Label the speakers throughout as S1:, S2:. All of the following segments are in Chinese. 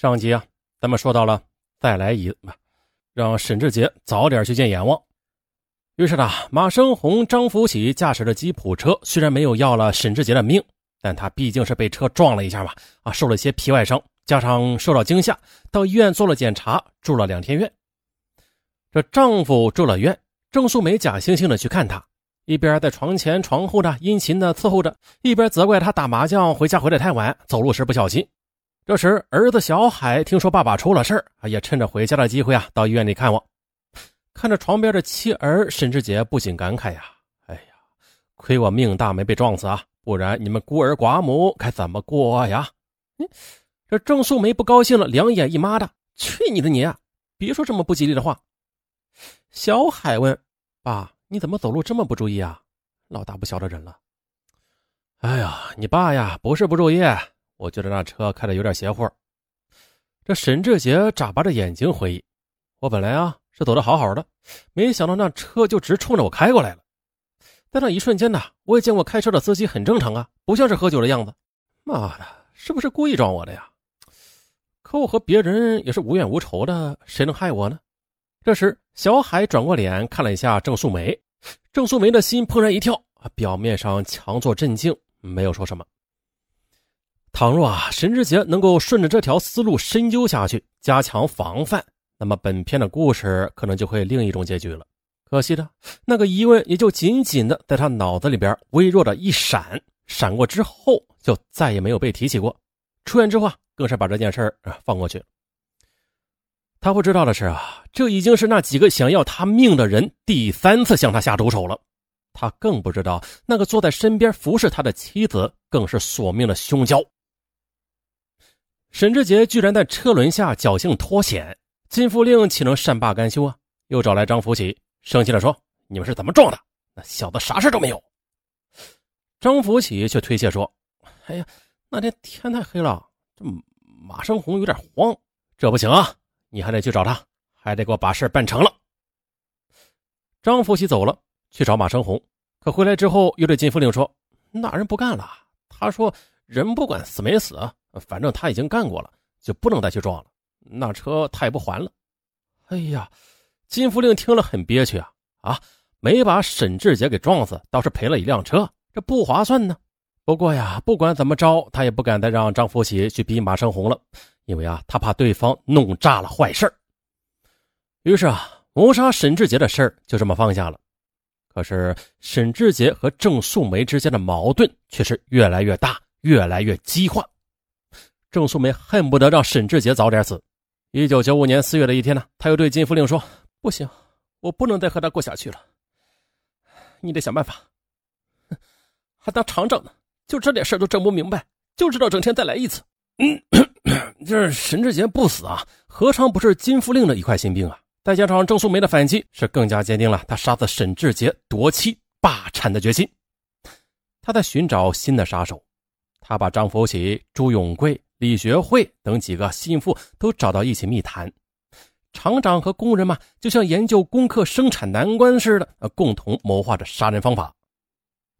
S1: 上集啊，咱们说到了再来一吧，让沈志杰早点去见阎王。于是呢，马生红、张福喜驾驶的吉普车虽然没有要了沈志杰的命，但他毕竟是被车撞了一下嘛，啊，受了些皮外伤，加上受到惊吓，到医院做了检查，住了两天院。这丈夫住了院，郑素梅假惺惺的去看他，一边在床前床后的殷勤的伺候着，一边责怪他打麻将回家回来太晚，走路时不小心。这时，儿子小海听说爸爸出了事儿，也趁着回家的机会啊，到医院里看望。看着床边的妻儿，沈志杰不禁感慨呀：“哎呀，亏我命大没被撞死啊，不然你们孤儿寡母该怎么过呀？”这郑素梅不高兴了，两眼一抹的：“去你的你！别说这么不吉利的话。”小海问：“爸，你怎么走路这么不注意啊？老大不小的人了。”“哎呀，你爸呀，不是不注意。”我觉得那车开的有点邪乎。这沈志杰眨巴着眼睛回忆：“我本来啊是走的好好的，没想到那车就直冲着我开过来了。在那一瞬间呢，我也见过开车的司机很正常啊，不像是喝酒的样子。妈的，是不是故意撞我的呀？可我和别人也是无冤无仇的，谁能害我呢？”这时，小海转过脸看了一下郑素梅，郑素梅的心怦然一跳，表面上强作镇静，没有说什么。倘若啊，沈志杰能够顺着这条思路深究下去，加强防范，那么本片的故事可能就会另一种结局了。可惜的那个疑问也就紧紧的在他脑子里边微弱的一闪，闪过之后就再也没有被提起过。出院之后啊，更是把这件事啊放过去。他不知道的是啊，这已经是那几个想要他命的人第三次向他下毒手了。他更不知道那个坐在身边服侍他的妻子更是索命的凶交。沈志杰居然在车轮下侥幸脱险，金富令岂能善罢甘休啊？又找来张福喜，生气地说：“你们是怎么撞的？那小子啥事都没有。”张福喜却推卸说：“哎呀，那天天太黑了，这马生红有点慌，这不行啊，你还得去找他，还得给我把事办成了。”张福喜走了，去找马生红，可回来之后又对金富令说：“那人不干了，他说人不管死没死。”反正他已经干过了，就不能再去撞了。那车他也不还了。哎呀，金福令听了很憋屈啊！啊，没把沈志杰给撞死，倒是赔了一辆车，这不划算呢。不过呀，不管怎么着，他也不敢再让张福喜去逼马生红了，因为啊，他怕对方弄炸了坏事于是啊，谋杀沈志杰的事儿就这么放下了。可是沈志杰和郑素梅之间的矛盾却是越来越大，越来越激化。郑素梅恨不得让沈志杰早点死。一九九五年四月的一天呢，他又对金福令说：“不行，我不能再和他过下去了。你得想办法。还当厂长呢，就这点事都整不明白，就知道整天再来一次。嗯，这沈志杰不死啊，何尝不是金福令的一块心病啊？再加上郑素梅的反击，是更加坚定了他杀死沈志杰夺妻霸产的决心。他在寻找新的杀手，他把张福喜、朱永贵。李学会等几个心腹都找到一起密谈，厂长和工人嘛，就像研究攻克生产难关似的，共同谋划着杀人方法。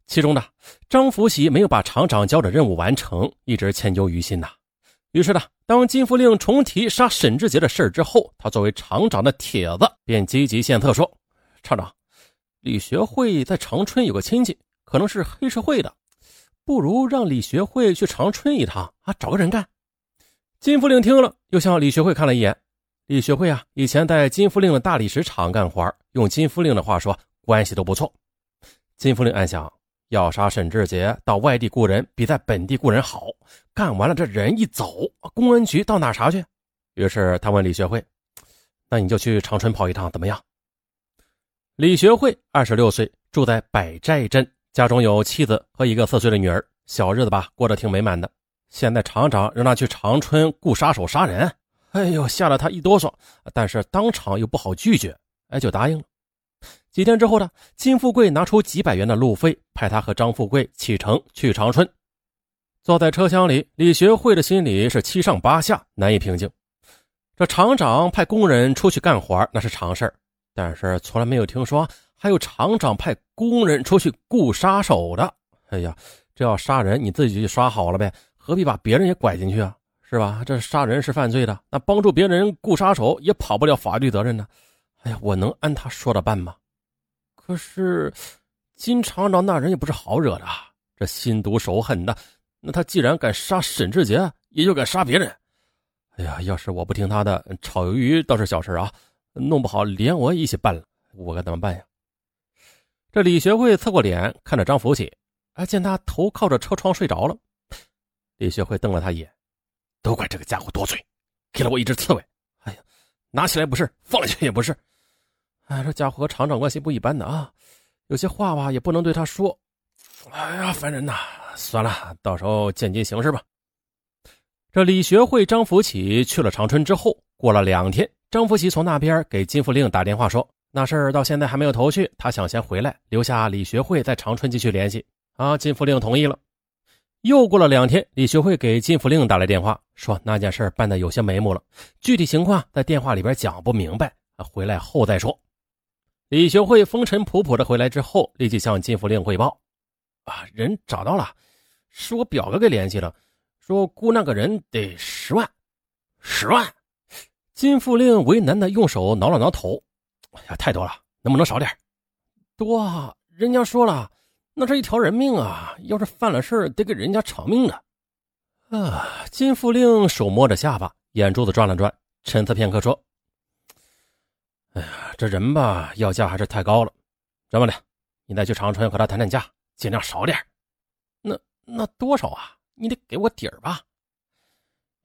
S1: 其中呢，张福喜没有把厂长交的任务完成，一直歉疚于心呐。于是呢，当金福令重提杀沈志杰的事之后，他作为厂长的铁子便积极献策说：“厂长，李学会在长春有个亲戚，可能是黑社会的。”不如让李学会去长春一趟啊，找个人干。金福令听了，又向李学会看了一眼。李学会啊，以前在金福令的大理石厂干活，用金福令的话说，关系都不错。金福令暗想，要杀沈志杰，到外地雇人比在本地雇人好。干完了，这人一走，公安局到哪查去？于是他问李学会：“那你就去长春跑一趟，怎么样？”李学会二十六岁，住在百寨镇。家中有妻子和一个四岁的女儿，小日子吧过得挺美满的。现在厂长让他去长春雇杀手杀人，哎呦，吓得他一哆嗦，但是当场又不好拒绝，哎，就答应了。几天之后呢，金富贵拿出几百元的路费，派他和张富贵启程去长春。坐在车厢里，李学会的心里是七上八下，难以平静。这厂长派工人出去干活那是常事但是从来没有听说。还有厂长派工人出去雇杀手的，哎呀，这要杀人你自己去刷好了呗，何必把别人也拐进去啊？是吧？这杀人是犯罪的，那帮助别人雇杀手也跑不了法律责任呢。哎呀，我能按他说的办吗？可是金厂长那人也不是好惹的，这心毒手狠的。那他既然敢杀沈志杰，也就敢杀别人。哎呀，要是我不听他的，炒鱿鱼倒是小事啊，弄不好连我一起办了，我该怎么办呀？这李学会侧过脸看着张福喜，哎，见他头靠着车窗睡着了。李学会瞪了他一眼，都怪这个家伙多嘴，给了我一只刺猬。哎呀，拿起来不是，放下也不是。哎，这家伙和厂长关系不一般的啊，有些话吧也不能对他说。哎呀，烦人呐！算了，到时候见机行事吧。这李学会、张福喜去了长春之后，过了两天，张福喜从那边给金福令打电话说，那事儿到现在还没有头绪，他想先回来，留下李学会在长春继续联系。啊，金福令同意了。又过了两天，李学会给金福令打来电话，说那件事办得有些眉目了，具体情况在电话里边讲不明白，回来后再说。李学会风尘仆仆的回来之后，立即向金福令汇报：啊，人找到了。是我表哥给联系的，说雇那个人得十万，十万。金富令为难的用手挠了挠头，哎呀太多了，能不能少点？多啊，人家说了，那是一条人命啊，要是犯了事得给人家偿命的。啊，金富令手摸着下巴，眼珠子转了转，沉思片刻说：“哎呀，这人吧，要价还是太高了。这么的，你再去长春和他谈谈价，尽量少点。”那那多少啊？你得给我底儿吧，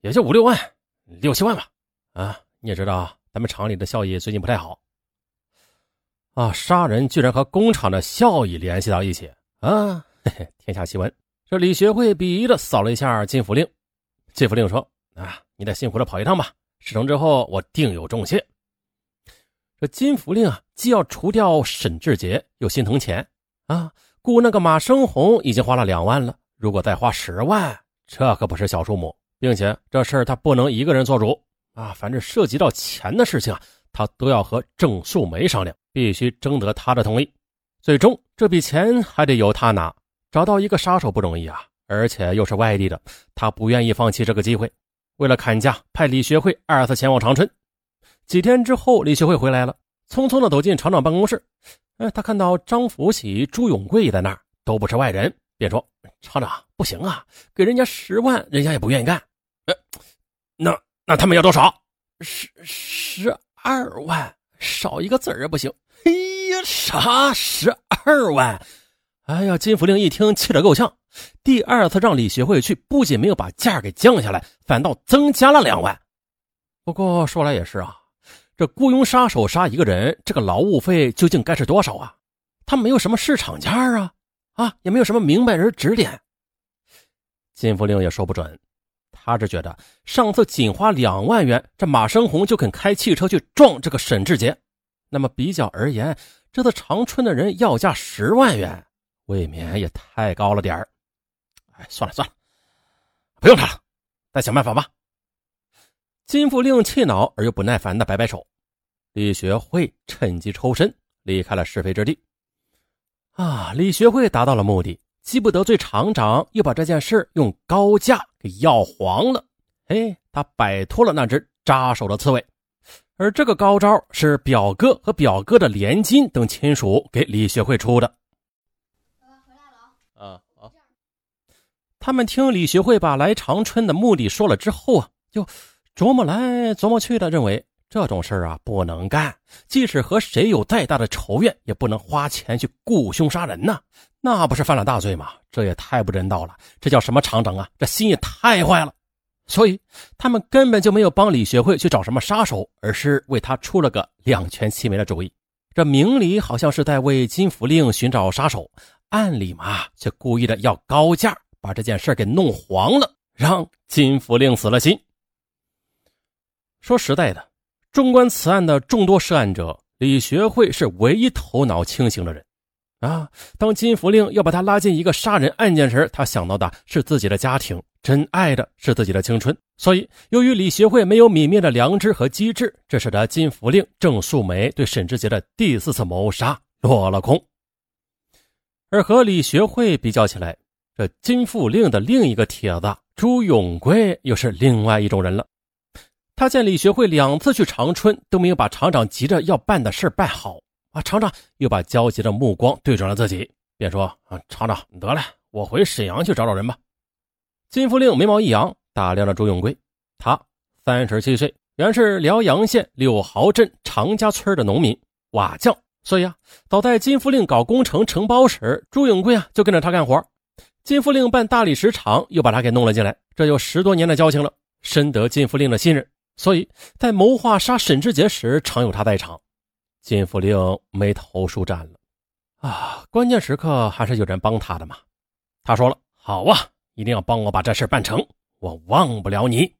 S1: 也就五六万，六七万吧。啊，你也知道，咱们厂里的效益最近不太好。啊，杀人居然和工厂的效益联系到一起啊！嘿嘿，天下奇闻。这李学会鄙夷的扫了一下金福令，金福令说：“啊，你得辛苦的跑一趟吧。事成之后，我定有重谢。”这金福令啊，既要除掉沈志杰，又心疼钱啊，雇那个马生红已经花了两万了。如果再花十万，这可不是小数目，并且这事儿他不能一个人做主啊！凡是涉及到钱的事情啊，他都要和郑素梅商量，必须征得他的同意。最终这笔钱还得由他拿。找到一个杀手不容易啊，而且又是外地的，他不愿意放弃这个机会。为了砍价，派李学会二次前往长春。几天之后，李学会回来了，匆匆的走进厂长办公室。哎，他看到张福喜、朱永贵在那儿，都不是外人。便说：“厂长，不行啊，给人家十万，人家也不愿意干。哎，那那他们要多少？十十二万，少一个字儿也不行。哎呀，啥十二万？哎呀！”金福令一听，气得够呛。第二次让李学会去，不仅没有把价给降下来，反倒增加了两万。不过说来也是啊，这雇佣杀手杀一个人，这个劳务费究竟该是多少啊？他没有什么市场价啊。啊，也没有什么明白人指点。金福令也说不准，他是觉得上次仅花两万元，这马生红就肯开汽车去撞这个沈志杰，那么比较而言，这次长春的人要价十万元，未免也太高了点儿。哎，算了算了，不用他了，再想办法吧。金富令气恼而又不耐烦的摆摆手，李学会趁机抽身离开了是非之地。啊！李学会达到了目的，既不得罪厂长，又把这件事用高价给要黄了。哎，他摆脱了那只扎手的刺猬，而这个高招是表哥和表哥的连襟等亲属给李学会出的。
S2: 爸爸回来了
S1: 啊！啊他们听李学会把来长春的目的说了之后啊，就琢磨来琢磨去的，认为。这种事啊不能干，即使和谁有再大的仇怨，也不能花钱去雇凶杀人呐，那不是犯了大罪吗？这也太不人道了，这叫什么厂长啊？这心也太坏了。所以他们根本就没有帮李学会去找什么杀手，而是为他出了个两全其美的主意。这明里好像是在为金福令寻找杀手，暗里嘛却故意的要高价把这件事给弄黄了，让金福令死了心。说实在的。纵观此案的众多涉案者，李学会是唯一头脑清醒的人，啊！当金福令要把他拉进一个杀人案件时，他想到的是自己的家庭，真爱的是自己的青春。所以，由于李学会没有泯灭的良知和机智，这使得金福令、郑素梅对沈志杰的第四次谋杀落了空。而和李学会比较起来，这金福令的另一个帖子朱永贵又是另外一种人了。他见李学会两次去长春都没有把厂长急着要办的事办好啊，厂长又把焦急的目光对准了自己，便说：“啊，厂长，得了，我回沈阳去找找人吧。”金福令眉毛一扬，打量着朱永贵。他三十七岁，原是辽阳县柳豪镇常家村的农民瓦匠，所以啊，早在金福令搞工程承包时，朱永贵啊就跟着他干活。金福令办大理石厂，又把他给弄了进来，这有十多年的交情了，深得金福令的信任。所以在谋划杀沈志杰时，常有他在场。金福令眉头舒展了，啊，关键时刻还是有人帮他的嘛。他说了：“好啊，一定要帮我把这事办成，我忘不了你。”